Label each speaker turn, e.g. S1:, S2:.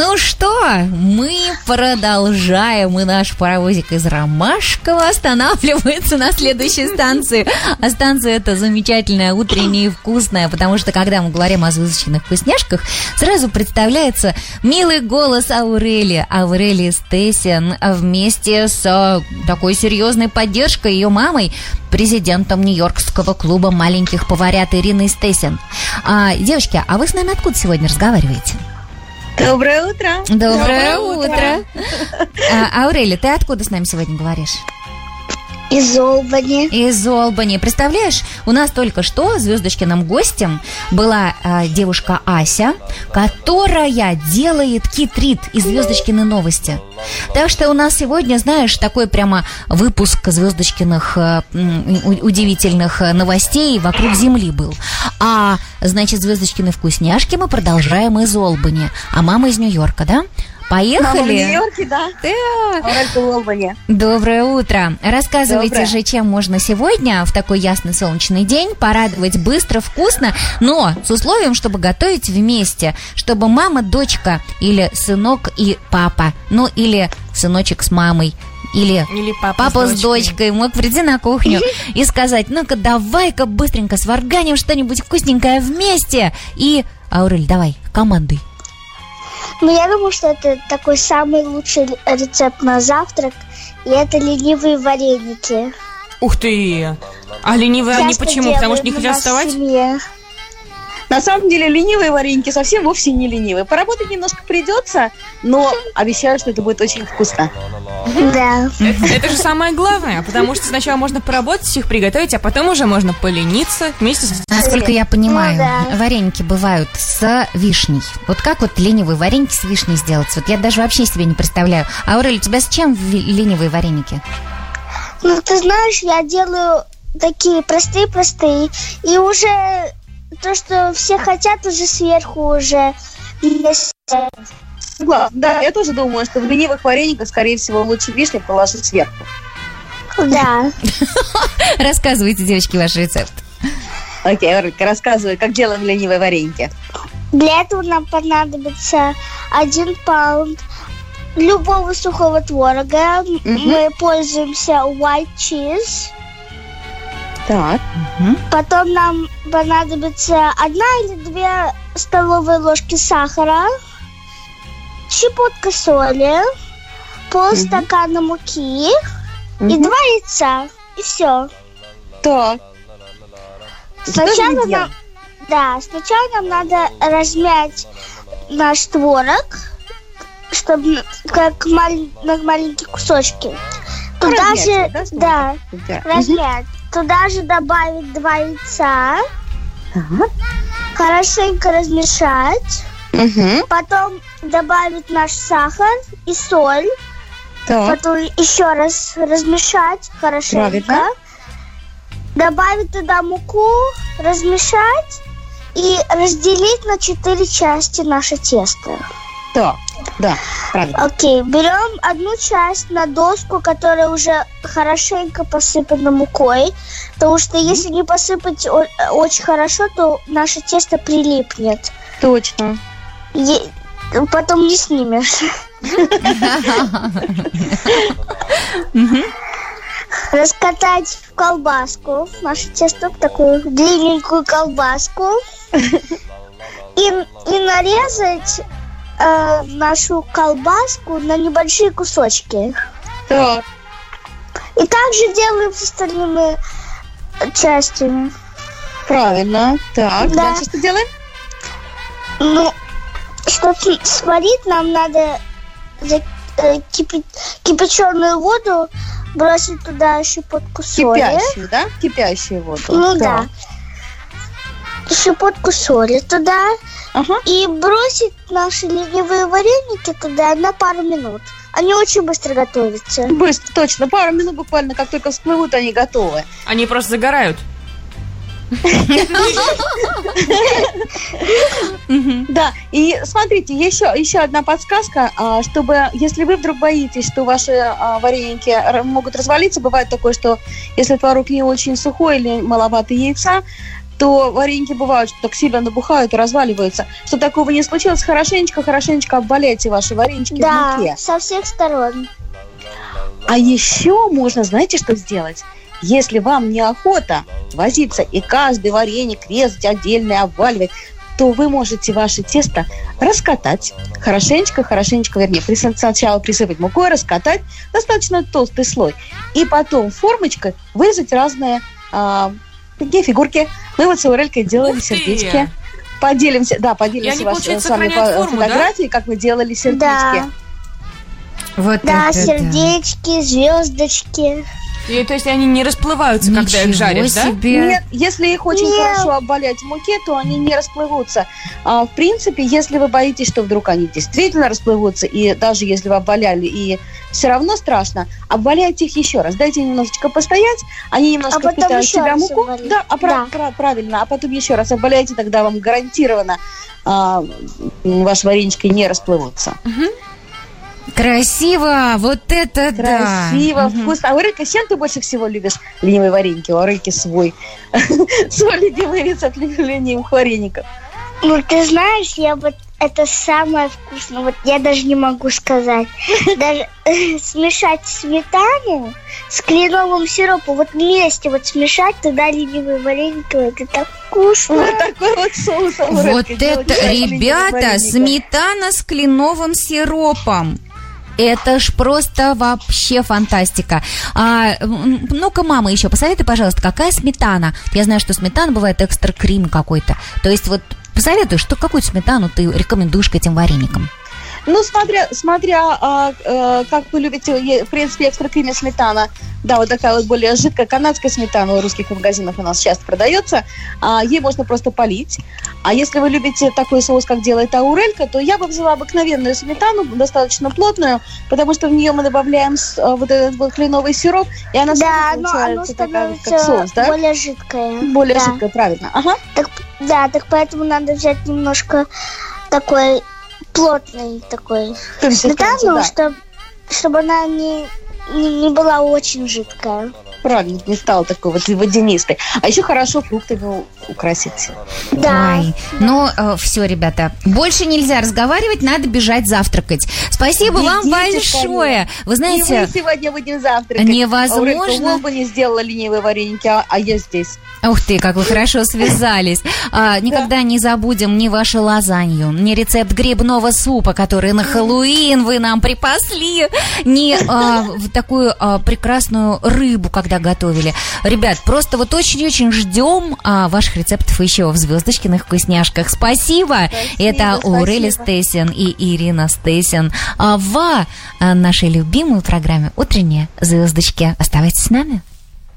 S1: Ну что, мы продолжаем, и наш паровозик из Ромашкова останавливается на следующей станции. А станция эта замечательная, утренняя и вкусная, потому что когда мы говорим о звездочных вкусняшках, сразу представляется милый голос Аурели. Аурели Стесин вместе с такой серьезной поддержкой ее мамой, президентом Нью-Йоркского клуба маленьких поварят Ириной Стесин. А, девочки, а вы с нами откуда сегодня разговариваете?
S2: Доброе утро.
S1: Доброе, Доброе утро. утро. А, Аурели, ты откуда с нами сегодня говоришь?
S3: Из Олбани.
S1: Из Олбани. Представляешь, у нас только что звездочкиным гостем была э, девушка Ася, которая делает китрит из звездочкины новости. Так что у нас сегодня, знаешь, такой прямо выпуск звездочкиных э, удивительных новостей вокруг Земли был. А, значит, звездочкины вкусняшки мы продолжаем из Олбани. А мама из Нью-Йорка, да? Поехали? Мама в
S2: Нью-Йорке, да.
S1: Так. Доброе утро. Рассказывайте Доброе. же, чем можно сегодня в такой ясный солнечный день порадовать быстро, вкусно, но с условием, чтобы готовить вместе, чтобы мама, дочка или сынок и папа, ну или сыночек с мамой, или, или папа, папа с, с дочкой мог прийти на кухню и сказать, ну-ка давай-ка быстренько сварганим что-нибудь вкусненькое вместе. И, Аурель, давай, командой.
S3: Ну, я думаю, что это такой самый лучший рецепт на завтрак. И это ленивые вареники.
S4: Ух ты! А ленивые они почему? Потому что не хотят вставать? Семье.
S2: На самом деле ленивые вареники совсем вовсе не ленивые. Поработать немножко придется, но обещаю, что это будет очень вкусно.
S3: Да.
S4: Это, это же самое главное, потому что сначала можно поработать, их приготовить, а потом уже можно полениться вместе с...
S1: Насколько я понимаю, ну, да. вареники бывают с вишней. Вот как вот ленивые вареники с вишней сделать? Вот я даже вообще себе не представляю. Аурель, у тебя с чем ленивые вареники?
S3: Ну, ты знаешь, я делаю такие простые-простые, и уже то, что все хотят, уже сверху уже есть.
S2: Да, я тоже думаю, что в ленивых варениках, скорее всего, лучше вишни положить сверху.
S3: Да.
S1: Рассказывайте, девочки, ваш рецепт.
S2: Окей, Орка, рассказывай, как делаем ленивые вареники.
S3: Для этого нам понадобится один паунд любого сухого творога. Mm-hmm. Мы пользуемся white cheese.
S2: Так.
S3: Угу. Потом нам понадобится одна или две столовые ложки сахара, щепотка соли, полстакана угу. муки угу. и два яйца. И все.
S2: Так.
S3: Сначала нам, да, сначала нам надо размять наш творог, чтобы как маль, на маленькие кусочки. Туда размять, же, да, да размять. Туда же добавить два яйца. Ага. Хорошенько размешать. Угу. Потом добавить наш сахар и соль. Так. Потом еще раз размешать хорошенько. Правильно. Добавить туда муку, размешать и разделить на четыре части наше тесто.
S2: Так, да, правильно.
S3: Окей, берем одну часть на доску, которая уже хорошенько посыпана мукой, потому что если не посыпать очень хорошо, то наше тесто прилипнет.
S2: Точно.
S3: Е- потом не снимешь. Раскатать в колбаску наше тесто, такую длинненькую колбаску. И, и нарезать э, нашу колбаску на небольшие кусочки.
S2: Так.
S3: И также делаем с остальными частями.
S2: Правильно. Так, да. дальше что делаем?
S3: Ну, чтобы сварить, нам надо э, кипи, кипяченую воду бросить туда щепотку соли.
S2: Кипящую, да? Кипящую воду.
S3: Ну да. да. Щепотку соли туда. Ага. И бросить наши ленивые вареники туда на пару минут. Они очень быстро готовятся.
S2: Быстро, точно. Пару минут буквально, как только всплывут, они готовы.
S4: Они просто загорают.
S2: Да, и смотрите, еще, еще одна подсказка, а, чтобы, если вы вдруг боитесь, что ваши а, вареники могут развалиться, бывает такое, что если творог не очень сухой или маловато яйца, то вареньки бывают, что так сильно набухают и разваливаются. Чтобы такого не случилось, хорошенечко-хорошенечко обваляйте ваши варенички в
S3: Да,
S2: муке.
S3: со всех сторон.
S2: А еще можно, знаете, что сделать? Если вам неохота возиться и каждый вареник резать отдельно и обваливать, то вы можете ваше тесто раскатать хорошенечко, хорошенечко, вернее, сначала присыпать мукой, раскатать достаточно толстый слой. И потом формочкой вырезать разные а, такие фигурки. Мы вот с Аурелькой делали сердечки. Поделимся, да, поделимся вас- с вами по-
S4: форму, да?
S2: фотографией, как мы делали сердечки.
S3: Да,
S1: Вот
S3: да,
S1: это
S3: сердечки, звездочки.
S4: И, то есть они не расплываются,
S1: да.
S4: когда их
S1: Ничего
S4: жаришь, да?
S1: себе.
S2: Нет, если их очень
S3: Нет.
S2: хорошо обвалять в муке, то они не расплывутся. А, в принципе, если вы боитесь, что вдруг они действительно расплывутся, и даже если вы обваляли, и все равно страшно, обваляйте их еще раз. Дайте им немножечко постоять, они немножко
S3: А
S2: впитают в себя муку.
S3: обвалить.
S2: Да, а
S3: Да.
S2: пра- правильно. А потом еще раз обваляйте, тогда вам гарантированно а, ваши варенички не расплывутся.
S1: Красиво, вот это да.
S2: Красиво, вкусно. А Урыка, с чем ты больше всего любишь ленивые вареники? У Урыки свой. Свой любимый рецепт ленивых вареников.
S3: Ну, ты знаешь, я вот это самое вкусное. Вот я даже не могу сказать. Даже э, смешать сметану с кленовым сиропом. Вот вместе вот смешать, тогда ленивые вареники. Это так вкусно.
S2: Вот такой вот соус.
S1: Вот это, ребята, сметана с кленовым сиропом. Это ж просто вообще фантастика. А, ну-ка, мама, еще посоветуй, пожалуйста, какая сметана? Я знаю, что сметана бывает экстра крим какой-то. То есть вот посоветуй, что какую сметану ты рекомендуешь к этим вареникам?
S2: Ну, смотря, смотря а, э, как вы любите, в принципе, экстра криме сметана, да, вот такая вот более жидкая канадская сметана в русских магазинах у нас часто продается, а, ей можно просто полить. А если вы любите такой соус, как делает Аурелька, то я бы взяла обыкновенную сметану, достаточно плотную, потому что в нее мы добавляем а, вот этот вот кленовый сироп, и она
S3: Да,
S2: получается такая, как соус, да?
S3: более жидкое.
S2: Более
S3: да.
S2: жидкая, правильно. Ага.
S3: Так, да, так поэтому надо взять немножко такой плотный такой сметану, чтобы, чтобы она не, не, не была очень жидкая.
S2: Правильно, не стала такой вот водянистой. А еще хорошо фруктами у- украсить.
S3: Да.
S1: Ой, ну все, ребята, больше нельзя разговаривать, надо бежать завтракать. Спасибо вам
S2: Бегите
S1: большое. Вы
S2: И
S1: знаете,
S2: мы сегодня будем завтракать.
S1: Невозможно.
S2: Аурелька в Лондоне сделала ленивые вареники, а, а я здесь.
S1: Ух ты, как вы хорошо связались. А, никогда не забудем ни вашу лазанью, ни рецепт грибного супа, который на Хэллоуин вы нам припасли, ни а, в такую а, прекрасную рыбу, когда готовили. Ребят, просто вот очень-очень ждем а, ваших рецептов еще в звездочкиных вкусняшках. Спасибо. Это
S2: спасибо.
S1: Урели Стейсен и Ирина Стейсен а, в а, нашей любимой программе «Утренние звездочки». Оставайтесь с нами.